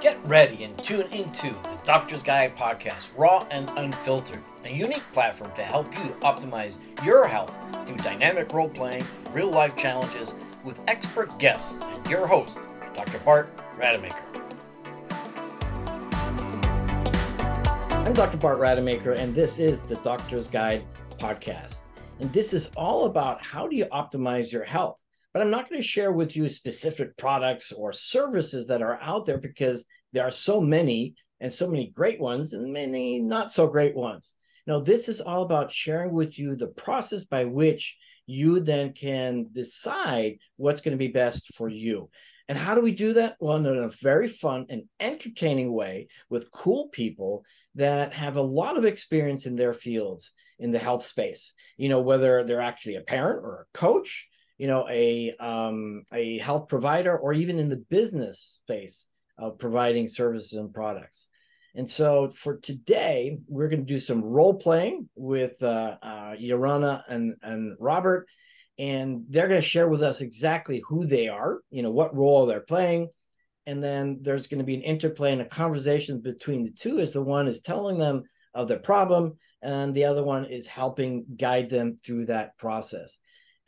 Get ready and tune into the Doctor's Guide podcast, raw and unfiltered, a unique platform to help you optimize your health through dynamic role playing, real life challenges with expert guests and your host, Dr. Bart Rademaker. I'm Dr. Bart Rademaker, and this is the Doctor's Guide podcast. And this is all about how do you optimize your health but I'm not going to share with you specific products or services that are out there because there are so many and so many great ones and many not so great ones. Now, this is all about sharing with you the process by which you then can decide what's going to be best for you. And how do we do that? Well, in a very fun and entertaining way with cool people that have a lot of experience in their fields in the health space. You know, whether they're actually a parent or a coach, you know a um, a health provider or even in the business space of providing services and products. And so for today we're going to do some role playing with uh, uh, Yarona and and Robert and they're going to share with us exactly who they are you know what role they're playing. And then there's going to be an interplay and a conversation between the two as the one is telling them of their problem and the other one is helping guide them through that process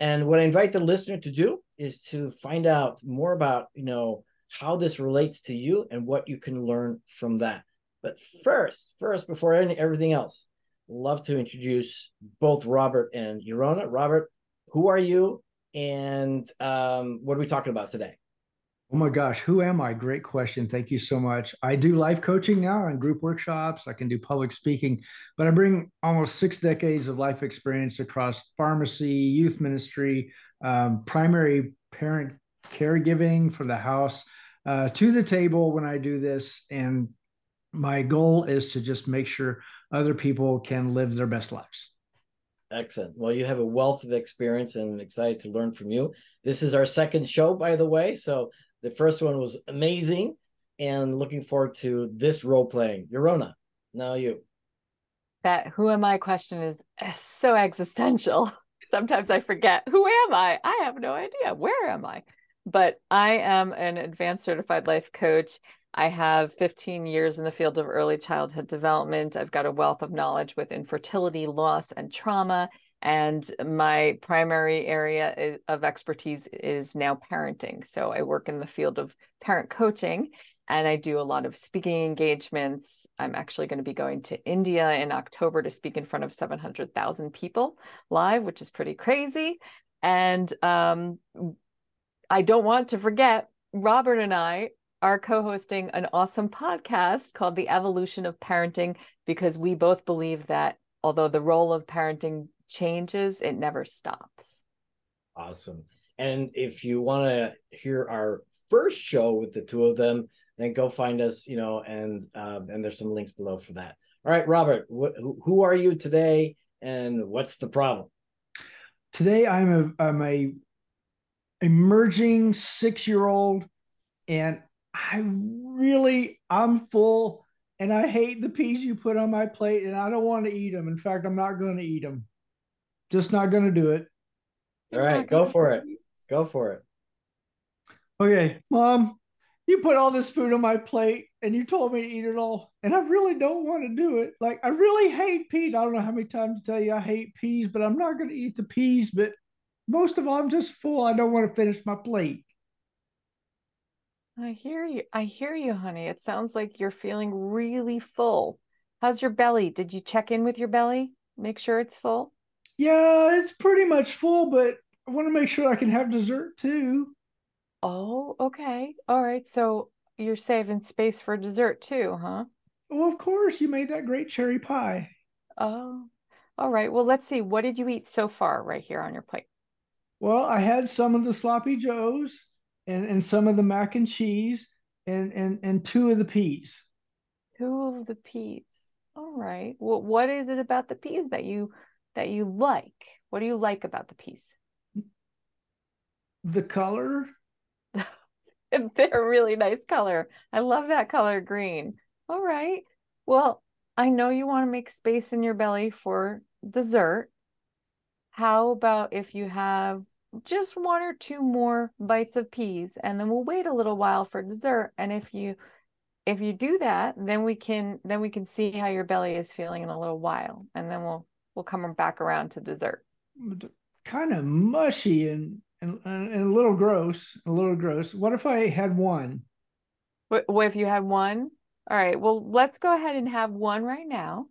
and what I invite the listener to do is to find out more about, you know, how this relates to you and what you can learn from that. But first, first, before any, everything else, love to introduce both Robert and Yarona. Robert, who are you, and um, what are we talking about today? Oh my gosh, who am I? Great question. Thank you so much. I do life coaching now and group workshops. I can do public speaking, but I bring almost six decades of life experience across pharmacy, youth ministry, um, primary parent caregiving for the house uh, to the table when I do this. And my goal is to just make sure other people can live their best lives. Excellent. Well, you have a wealth of experience and I'm excited to learn from you. This is our second show, by the way. So the first one was amazing, and looking forward to this role playing. Yarona, now you. That who am I question is so existential. Sometimes I forget who am I? I have no idea. Where am I? But I am an advanced certified life coach. I have 15 years in the field of early childhood development. I've got a wealth of knowledge with infertility, loss, and trauma. And my primary area of expertise is now parenting. So I work in the field of parent coaching and I do a lot of speaking engagements. I'm actually going to be going to India in October to speak in front of 700,000 people live, which is pretty crazy. And um, I don't want to forget, Robert and I are co hosting an awesome podcast called The Evolution of Parenting because we both believe that although the role of parenting changes, it never stops. Awesome. And if you want to hear our first show with the two of them, then go find us, you know, and um, and there's some links below for that. All right, Robert, what, who are you today, and what's the problem? Today, I'm a I'm a emerging six year old, and I really I'm full, and I hate the peas you put on my plate, and I don't want to eat them. In fact, I'm not going to eat them. Just not going to do it. All right, go for it. Go for it. Okay, mom, you put all this food on my plate and you told me to eat it all. And I really don't want to do it. Like, I really hate peas. I don't know how many times to tell you I hate peas, but I'm not going to eat the peas. But most of all, I'm just full. I don't want to finish my plate. I hear you. I hear you, honey. It sounds like you're feeling really full. How's your belly? Did you check in with your belly? Make sure it's full? Yeah, it's pretty much full, but I want to make sure I can have dessert too. Oh, okay. All right. So you're saving space for dessert too, huh? Well, of course. You made that great cherry pie. Oh, all right. Well, let's see. What did you eat so far right here on your plate? Well, I had some of the sloppy joes and, and some of the mac and cheese and, and, and two of the peas. Two of the peas. All right. Well, what is it about the peas that you that you like? What do you like about the piece? The color. They're a really nice color. I love that color green. All right. Well, I know you want to make space in your belly for dessert. How about if you have just one or two more bites of peas and then we'll wait a little while for dessert and if you if you do that, then we can then we can see how your belly is feeling in a little while, and then we'll we'll come back around to dessert. Kind of mushy and, and and a little gross, a little gross. What if I had one? What, what if you had one? All right. Well, let's go ahead and have one right now.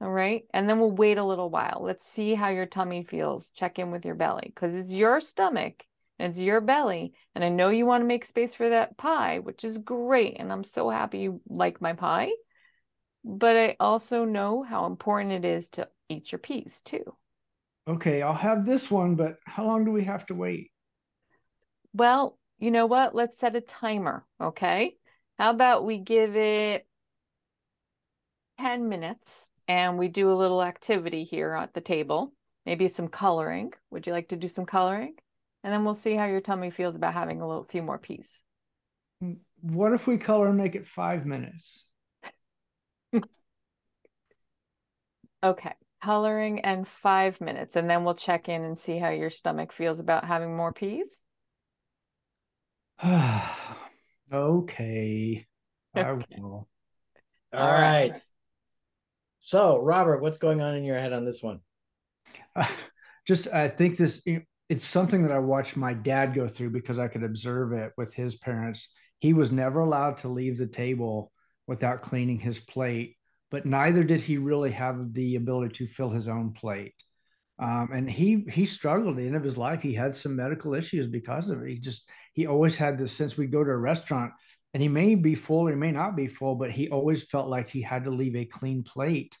All right. And then we'll wait a little while. Let's see how your tummy feels. Check in with your belly because it's your stomach and it's your belly. And I know you want to make space for that pie, which is great. And I'm so happy you like my pie. But I also know how important it is to eat your peas too. Okay, I'll have this one, but how long do we have to wait? Well, you know what? Let's set a timer. Okay. How about we give it 10 minutes and we do a little activity here at the table, maybe some coloring. Would you like to do some coloring? And then we'll see how your tummy feels about having a little few more peas. Mm, what if we color and make it five minutes? okay, coloring and five minutes. And then we'll check in and see how your stomach feels about having more peas. okay. I will. All right. So, Robert, what's going on in your head on this one? Uh, just, I think this, it's something that I watched my dad go through because I could observe it with his parents. He was never allowed to leave the table without cleaning his plate, but neither did he really have the ability to fill his own plate. Um, and he he struggled at the end of his life. He had some medical issues because of it. He just he always had this sense we'd go to a restaurant and he may be full or he may not be full, but he always felt like he had to leave a clean plate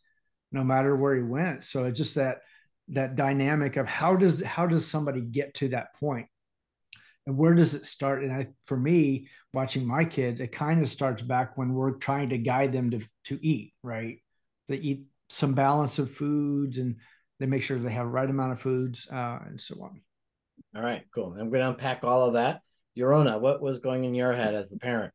no matter where he went. So it's just that that dynamic of how does how does somebody get to that point and where does it start and i for me watching my kids it kind of starts back when we're trying to guide them to to eat right? They eat some balance of foods and they make sure they have the right amount of foods uh, and so on. All right cool. I'm going to unpack all of that. Yarona, what was going in your head as the parent?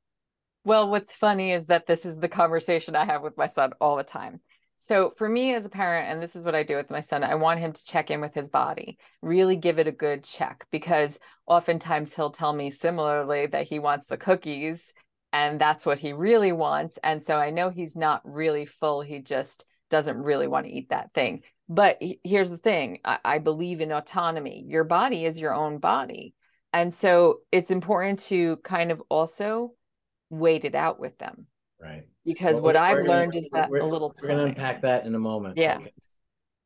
Well, what's funny is that this is the conversation I have with my son all the time. So for me as a parent, and this is what I do with my son, I want him to check in with his body, really give it a good check because oftentimes he'll tell me similarly that he wants the cookies and that's what he really wants. And so I know he's not really full. He just doesn't really want to eat that thing. But here's the thing I, I believe in autonomy. Your body is your own body. And so it's important to kind of also wait it out with them. Right. Because well, what I've learned is that a little. We're going to unpack that in a moment. Yeah. Okay.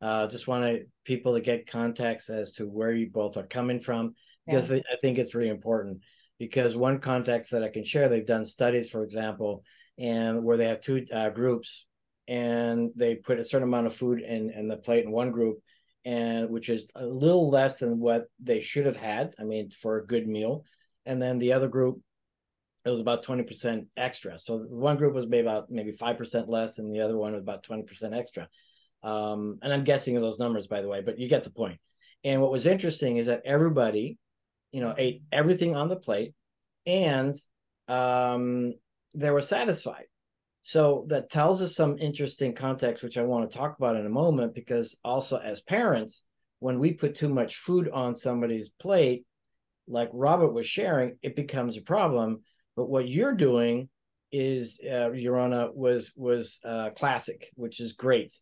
Uh, just want people to get context as to where you both are coming from because yeah. I think it's really important. Because one context that I can share, they've done studies, for example, and where they have two uh, groups, and they put a certain amount of food in in the plate in one group, and which is a little less than what they should have had. I mean, for a good meal, and then the other group it was about 20% extra. So one group was maybe about maybe 5% less and the other one was about 20% extra. Um, and I'm guessing those numbers, by the way, but you get the point. And what was interesting is that everybody, you know, ate everything on the plate and um, they were satisfied. So that tells us some interesting context, which I want to talk about in a moment, because also as parents, when we put too much food on somebody's plate, like Robert was sharing, it becomes a problem but what you're doing is uh, Yarona was was uh, classic, which is great.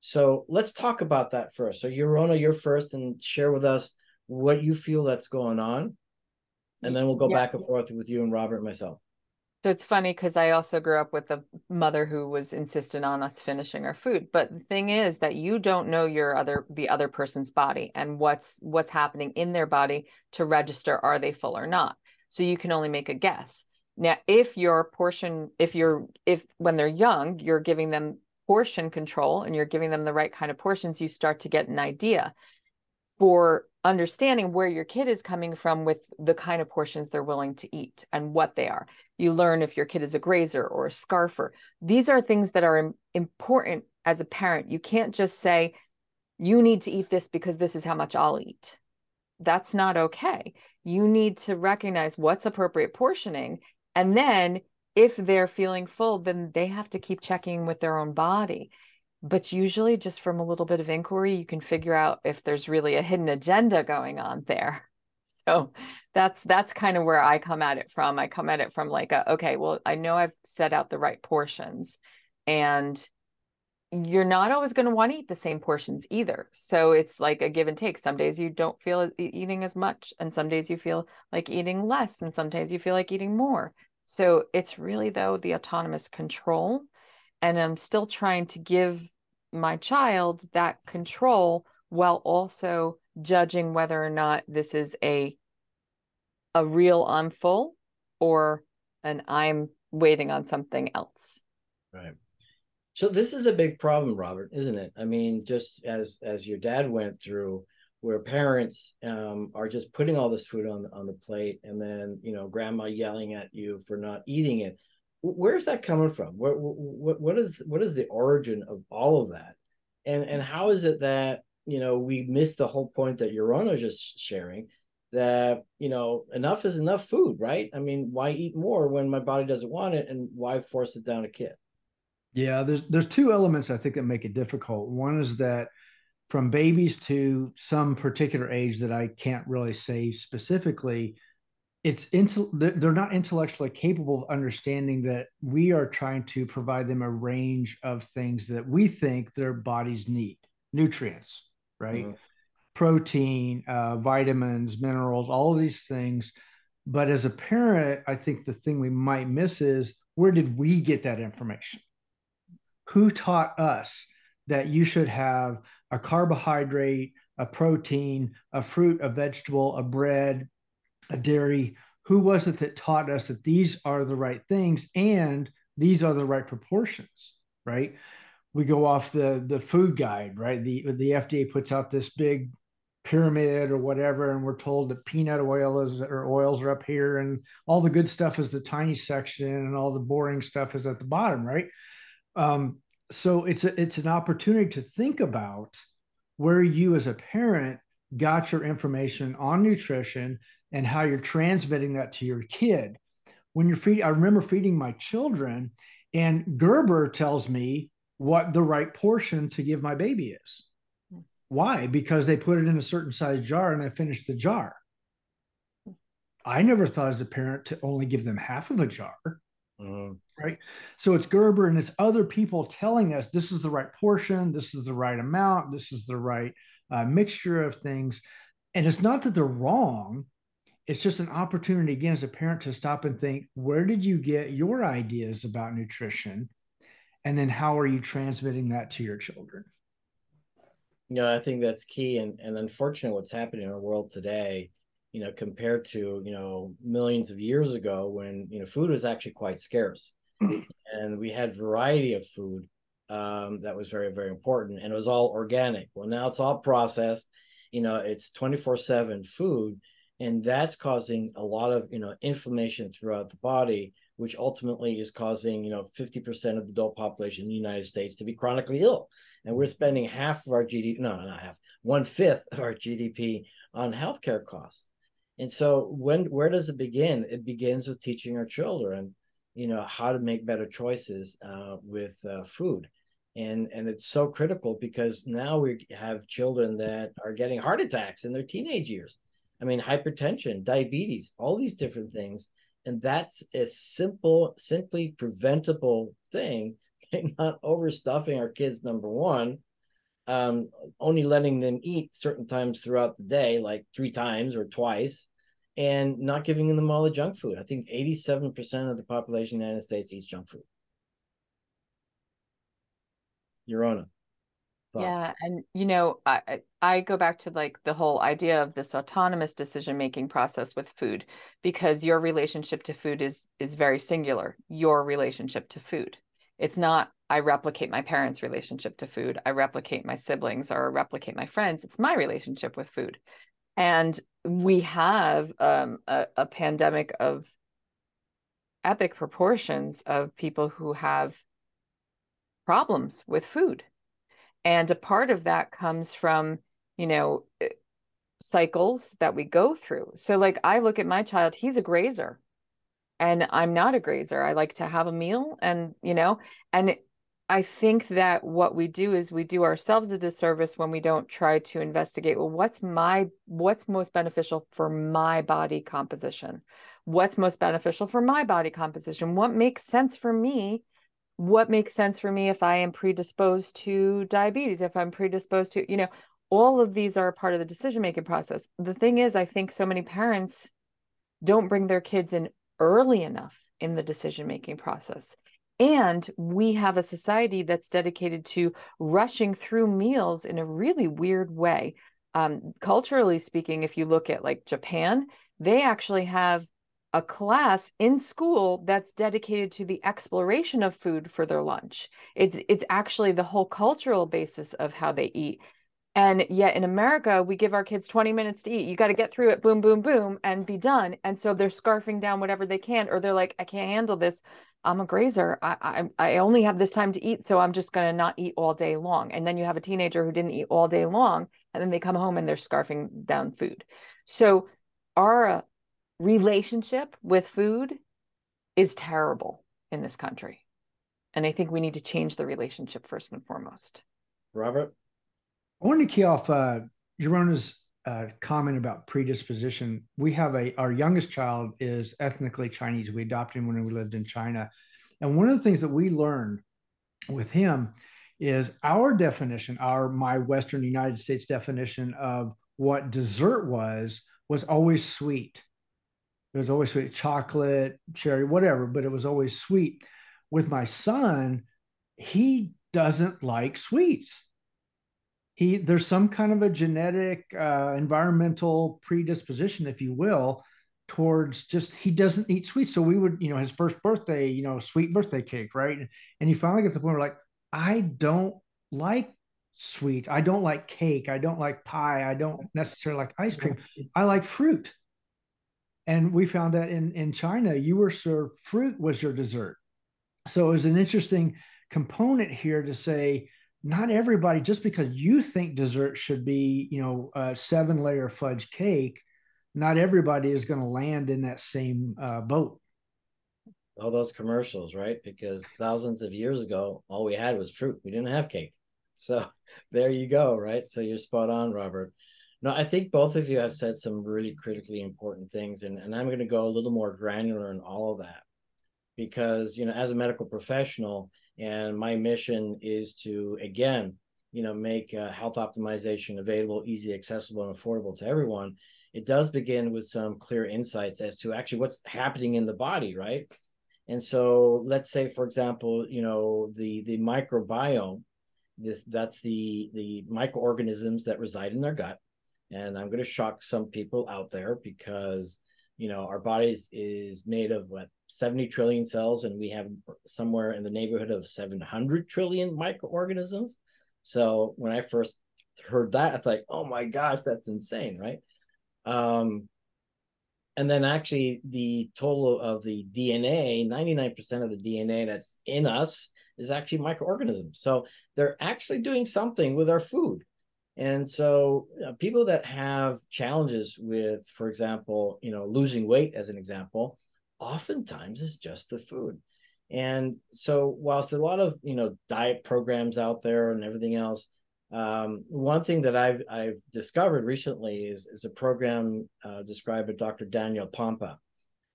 So let's talk about that first. So Yarona, you're first, and share with us what you feel that's going on, and then we'll go yeah. back and forth with you and Robert and myself. So it's funny because I also grew up with a mother who was insistent on us finishing our food. But the thing is that you don't know your other the other person's body and what's what's happening in their body to register are they full or not. So you can only make a guess. Now, if your portion, if you're, if when they're young, you're giving them portion control and you're giving them the right kind of portions, you start to get an idea for understanding where your kid is coming from with the kind of portions they're willing to eat and what they are. You learn if your kid is a grazer or a scarfer. These are things that are important as a parent. You can't just say, you need to eat this because this is how much I'll eat. That's not okay. You need to recognize what's appropriate portioning and then if they're feeling full, then they have to keep checking with their own body. But usually, just from a little bit of inquiry, you can figure out if there's really a hidden agenda going on there. So that's that's kind of where I come at it from. I come at it from like a, okay, well, I know I've set out the right portions and you're not always going to want to eat the same portions either. So it's like a give and take. Some days you don't feel eating as much, and some days you feel like eating less, and sometimes you feel like eating more. So it's really, though, the autonomous control. And I'm still trying to give my child that control while also judging whether or not this is a a real I'm full or an I'm waiting on something else. Right. So this is a big problem, Robert, isn't it? I mean, just as as your dad went through, where parents um, are just putting all this food on on the plate, and then you know, grandma yelling at you for not eating it. Where's that coming from? What what what is what is the origin of all of that, and and how is it that you know we miss the whole point that Yarona just sharing that you know enough is enough food, right? I mean, why eat more when my body doesn't want it, and why force it down a kid? Yeah, there's there's two elements I think that make it difficult. One is that from babies to some particular age that I can't really say specifically, it's into they're not intellectually capable of understanding that we are trying to provide them a range of things that we think their bodies need, nutrients, right? Mm-hmm. Protein, uh, vitamins, minerals, all of these things. But as a parent, I think the thing we might miss is where did we get that information? Who taught us that you should have a carbohydrate, a protein, a fruit, a vegetable, a bread, a dairy? Who was it that taught us that these are the right things and these are the right proportions, right? We go off the the food guide, right? The the FDA puts out this big pyramid or whatever, and we're told that peanut oil is or oils are up here, and all the good stuff is the tiny section, and all the boring stuff is at the bottom, right? Um, so it's a, it's an opportunity to think about where you as a parent got your information on nutrition and how you're transmitting that to your kid. When you're feeding, I remember feeding my children, and Gerber tells me what the right portion to give my baby is. Why? Because they put it in a certain size jar and I finished the jar. I never thought as a parent to only give them half of a jar. Mm-hmm. Right. So it's Gerber and it's other people telling us this is the right portion, this is the right amount, this is the right uh, mixture of things. And it's not that they're wrong. It's just an opportunity, again, as a parent to stop and think where did you get your ideas about nutrition? And then how are you transmitting that to your children? You know, I think that's key. And, and unfortunately, what's happening in our world today you know, compared to, you know, millions of years ago when, you know, food was actually quite scarce. and we had variety of food um, that was very, very important. And it was all organic. Well, now it's all processed. You know, it's 24 7 food. And that's causing a lot of, you know, inflammation throughout the body, which ultimately is causing, you know, 50% of the adult population in the United States to be chronically ill. And we're spending half of our GDP, no, not half, one fifth of our GDP on healthcare costs. And so when where does it begin? It begins with teaching our children, you know, how to make better choices uh, with uh, food. And and it's so critical because now we have children that are getting heart attacks in their teenage years. I mean, hypertension, diabetes, all these different things. And that's a simple, simply preventable thing, not overstuffing our kids, number one, um, only letting them eat certain times throughout the day, like three times or twice, and not giving them all the junk food. I think 87% of the population in the United States eats junk food. Yarona. Thoughts? Yeah, and you know, I I go back to like the whole idea of this autonomous decision making process with food because your relationship to food is is very singular. Your relationship to food. It's not I replicate my parents' relationship to food. I replicate my siblings or replicate my friends. It's my relationship with food. And we have um, a, a pandemic of epic proportions of people who have problems with food. And a part of that comes from, you know, eh, cycles that we go through. So, like, I look at my child, he's a grazer and I'm not a grazer. I like to have a meal and, you know, and I think that what we do is we do ourselves a disservice when we don't try to investigate well what's my what's most beneficial for my body composition? What's most beneficial for my body composition? What makes sense for me? What makes sense for me if i am predisposed to diabetes if i'm predisposed to you know all of these are part of the decision making process. The thing is i think so many parents don't bring their kids in early enough in the decision making process and we have a society that's dedicated to rushing through meals in a really weird way. Um, culturally speaking, if you look at like Japan, they actually have a class in school that's dedicated to the exploration of food for their lunch. It's it's actually the whole cultural basis of how they eat. And yet in America, we give our kids 20 minutes to eat. You got to get through it, boom, boom, boom, and be done. And so they're scarfing down whatever they can, or they're like, I can't handle this. I'm a grazer. I, I, I only have this time to eat, so I'm just going to not eat all day long. And then you have a teenager who didn't eat all day long, and then they come home and they're scarfing down food. So our uh, relationship with food is terrible in this country. And I think we need to change the relationship first and foremost. Robert? I wanted to key off uh, Yarona's uh, comment about predisposition. We have a our youngest child is ethnically Chinese. We adopted him when we lived in China, and one of the things that we learned with him is our definition, our my Western United States definition of what dessert was was always sweet. It was always sweet, chocolate, cherry, whatever, but it was always sweet. With my son, he doesn't like sweets he there's some kind of a genetic uh, environmental predisposition if you will towards just he doesn't eat sweets. So we would you know his first birthday you know sweet birthday cake right? And he finally gets to the point where like i don't like sweet i don't like cake. I don't like pie. I don't necessarily like ice cream. I like fruit. And we found that in in china you were served fruit was your dessert. So it was an interesting component here to say not everybody just because you think dessert should be you know a seven layer fudge cake not everybody is going to land in that same uh, boat. All those commercials right? Because thousands of years ago all we had was fruit. We didn't have cake. So there you go right? So you're spot on robert. No i think both of you have said some really critically important things and, and i'm going to go a little more granular in all of that. Because you know as a medical professional and my mission is to again you know make uh, health optimization available easy accessible and affordable to everyone. It does begin with some clear insights as to actually what's happening in the body right? And so let's say for example you know the the microbiome this that's the the microorganisms that reside in their gut. And i'm going to shock some people out there because you know our bodies is made of what 70 trillion cells and we have somewhere in the neighborhood of 700 trillion microorganisms. So when i first heard that i thought oh my gosh that's insane right? Um and then actually the total of the dna 99% of the dna that's in us is actually microorganisms. So they're actually doing something with our food and so uh, people that have challenges with, for example, you know, losing weight as an example, oftentimes it's just the food. And so whilst a lot of, you know, diet programs out there and everything else, um, one thing that I've, I've discovered recently is, is a program uh, described by Dr. Daniel Pompa.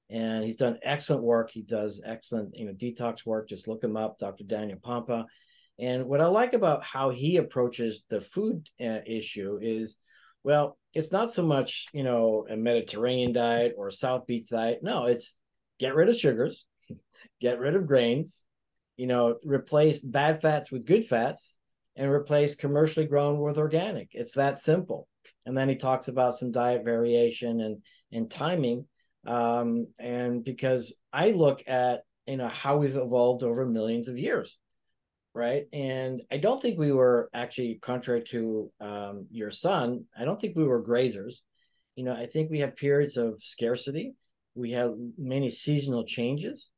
And he's done excellent work. He does excellent, you know, detox work. Just look him up, Dr. Daniel Pompa and what I like about how he approaches the food uh, issue is, well, it's not so much, you know, a Mediterranean diet or a South Beach diet. No, it's get rid of sugars, get rid of grains, you know, replace bad fats with good fats, and replace commercially grown with organic. It's that simple. And then he talks about some diet variation and and timing. Um, and because I look at you know how we've evolved over millions of years right? And I don't think we were actually, contrary to um, your son, I don't think we were grazers. You know, I think we have periods of scarcity. We have many seasonal changes.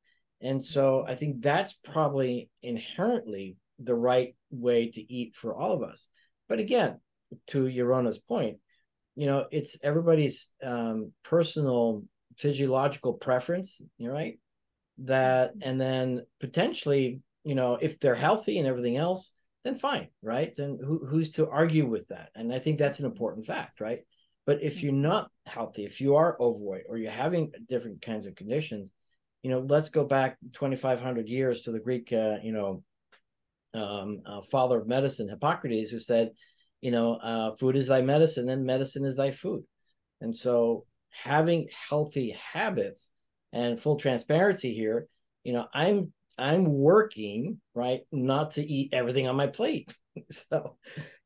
And so I think that's probably inherently the right way to eat for all of us. But again, to Yarona's point, you know, it's everybody's um, personal physiological preference, right? That, and then potentially you know, if they're healthy and everything else, then fine, right? Then who, who's to argue with that? And I think that's an important fact, right? But if you're not healthy, if you are overweight or you're having different kinds of conditions, you know, let's go back 2,500 years to the Greek, uh, you know, um, uh, father of medicine, Hippocrates, who said, you know, uh, food is thy medicine and medicine is thy food. And so having healthy habits and full transparency here, you know, I'm I'm working, right, not to eat everything on my plate. so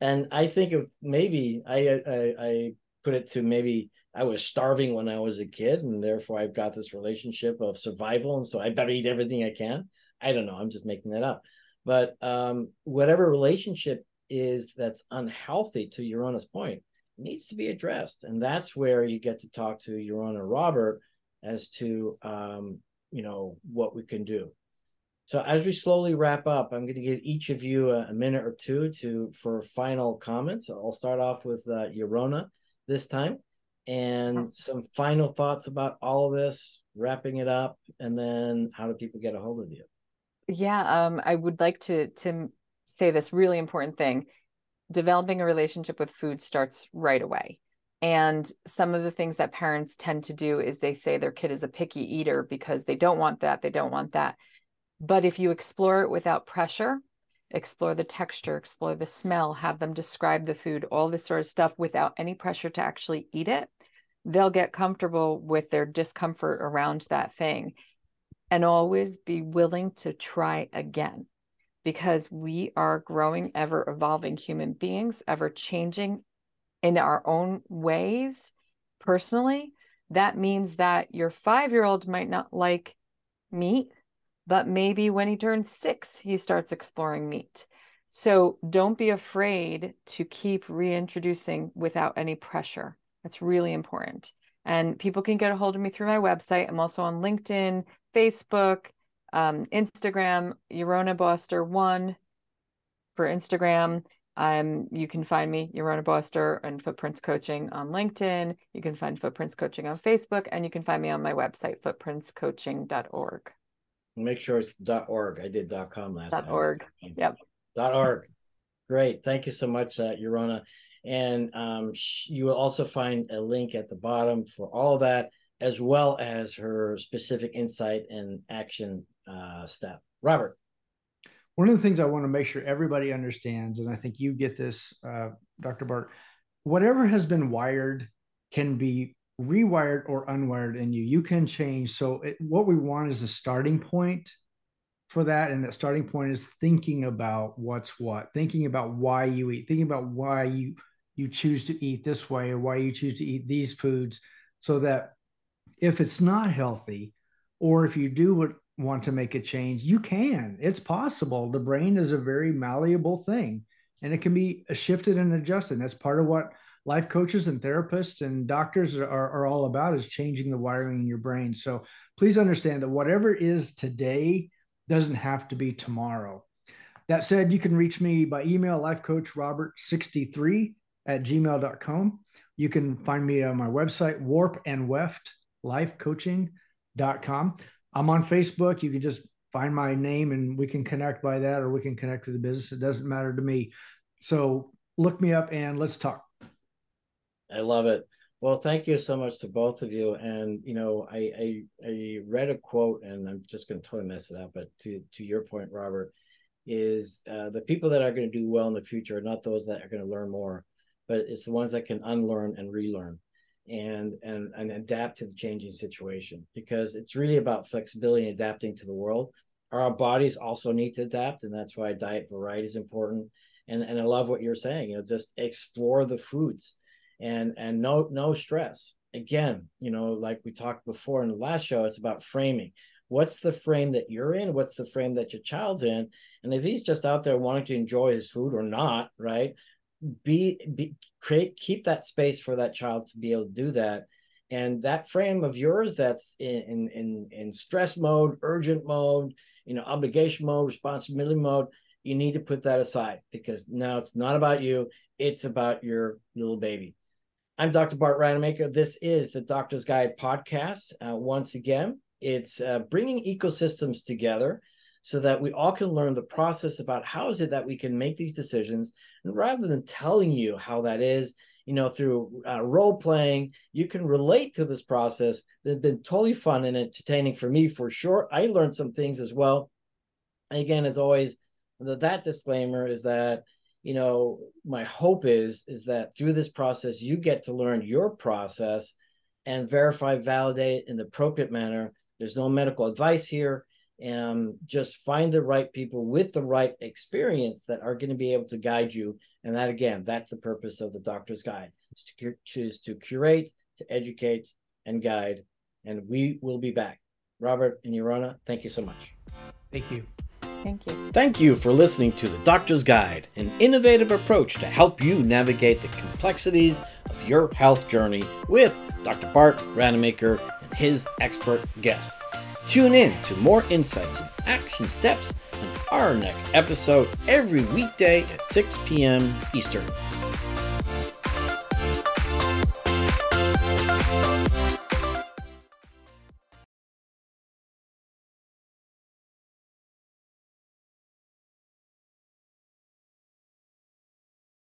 and I think of maybe I, I I put it to maybe I was starving when I was a kid, and therefore I've got this relationship of survival, and so I better eat everything I can. I don't know. I'm just making that up. But um, whatever relationship is that's unhealthy, to Yarona's point, needs to be addressed, and that's where you get to talk to Yarona Robert as to um, you know what we can do. So as we slowly wrap up, I'm going to give each of you a, a minute or two to for final comments. I'll start off with uh, Yarona this time, and some final thoughts about all of this, wrapping it up, and then how do people get a hold of you? Yeah, um, I would like to to say this really important thing. Developing a relationship with food starts right away. And some of the things that parents tend to do is they say their kid is a picky eater because they don't want that, they don't want that. But if you explore it without pressure, explore the texture, explore the smell, have them describe the food, all this sort of stuff without any pressure to actually eat it, they'll get comfortable with their discomfort around that thing and always be willing to try again because we are growing, ever evolving human beings, ever changing in our own ways personally. That means that your five year old might not like meat, but maybe when he turns six, he starts exploring meat. So don't be afraid to keep reintroducing without any pressure. That's really important. And people can get a hold of me through my website. I'm also on LinkedIn, Facebook, um, Instagram, Yarona Boster one for Instagram. Um, you can find me, Yarona Boster, and Footprints Coaching on LinkedIn. You can find Footprints Coaching on Facebook, and you can find me on my website, footprintscoaching.org. Make sure it's .org. I did .com last time. .org. Yep. .org. Great. Thank you so much, uh, Yarona. And um, you will also find a link at the bottom for all of that as well as her specific insight and action uh, step. Robert. One of the things I want to make sure everybody understands, and I think you get this, uh, Dr. Bart, whatever has been wired can be rewired or unwired in you. You can change. So, it, what we want is a starting point for that. And that starting point is thinking about what's what, thinking about why you eat, thinking about why you you choose to eat this way or why you choose to eat these foods so that if it's not healthy, or if you do want to make a change, you can. It's possible. The brain is a very malleable thing and it can be shifted and adjusted. That's part of what life coaches and therapists and doctors are, are all about is changing the wiring in your brain. So please understand that whatever is today doesn't have to be tomorrow. That said, you can reach me by email, lifecoachrobert63 at gmail.com. You can find me on my website, warp and weft. I'm on Facebook. You can just find my name and we can connect by that or we can connect to the business. It doesn't matter to me. So look me up and let's talk. I love it. Well, thank you so much to both of you. And you know, I I, I read a quote, and I'm just going to totally mess it up. But to to your point, Robert, is uh, the people that are going to do well in the future are not those that are going to learn more, but it's the ones that can unlearn and relearn and and and adapt to the changing situation because it's really about flexibility and adapting to the world our bodies also need to adapt and that's why diet variety is important and and i love what you're saying you know just explore the foods and and no no stress. Again you know like we talked before in the last show it's about framing. What's the frame that you're in? What's the frame that your child's in? And if he's just out there wanting to enjoy his food or not right be, be create keep that space for that child to be able to do that. And that frame of yours that's in in in stress mode urgent mode you know obligation mode responsibility mode you need to put that aside because now it's not about you it's about your little baby i'm dr bart rademaker this is the doctor's guide podcast uh, once again it's uh, bringing ecosystems together so that we all can learn the process about how is it that we can make these decisions. And rather than telling you how that is, you know, through uh, role playing, you can relate to this process. It's been totally fun and entertaining for me for sure. I learned some things as well. And again, as always, that disclaimer is that you know my hope is is that through this process you get to learn your process and verify validate in the appropriate manner. There's no medical advice here. And just find the right people with the right experience that are going to be able to guide you. And that again that's the purpose of the doctor's guide is to choose to curate to educate and guide. And we will be back. Robert and Yarona, thank you so much. Thank you Thank you. Thank you for listening to The Doctor's Guide, an innovative approach to help you navigate the complexities of your health journey with Dr. Bart Rademaker and his expert guests. Tune in to more insights and action steps in our next episode every weekday at 6 p.m. Eastern.